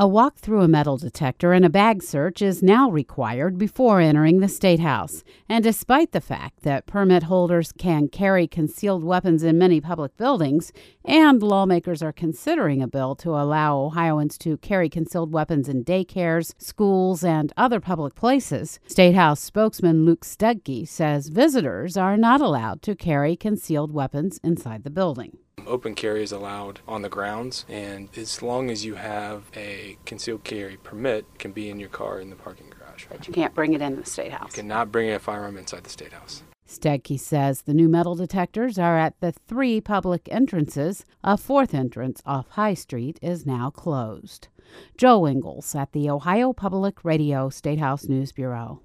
A walk through a metal detector and a bag search is now required before entering the State House. And despite the fact that permit holders can carry concealed weapons in many public buildings, and lawmakers are considering a bill to allow Ohioans to carry concealed weapons in daycares, schools, and other public places, State House spokesman Luke Stedke says visitors are not allowed to carry concealed weapons inside the building. Open carry is allowed on the grounds, and as long as you have a concealed carry permit, it can be in your car in the parking garage. But you can't bring it into the State House. You cannot bring a firearm inside the State House. Stedke says the new metal detectors are at the three public entrances. A fourth entrance off High Street is now closed. Jo Ingles at the Ohio Public Radio State House News Bureau.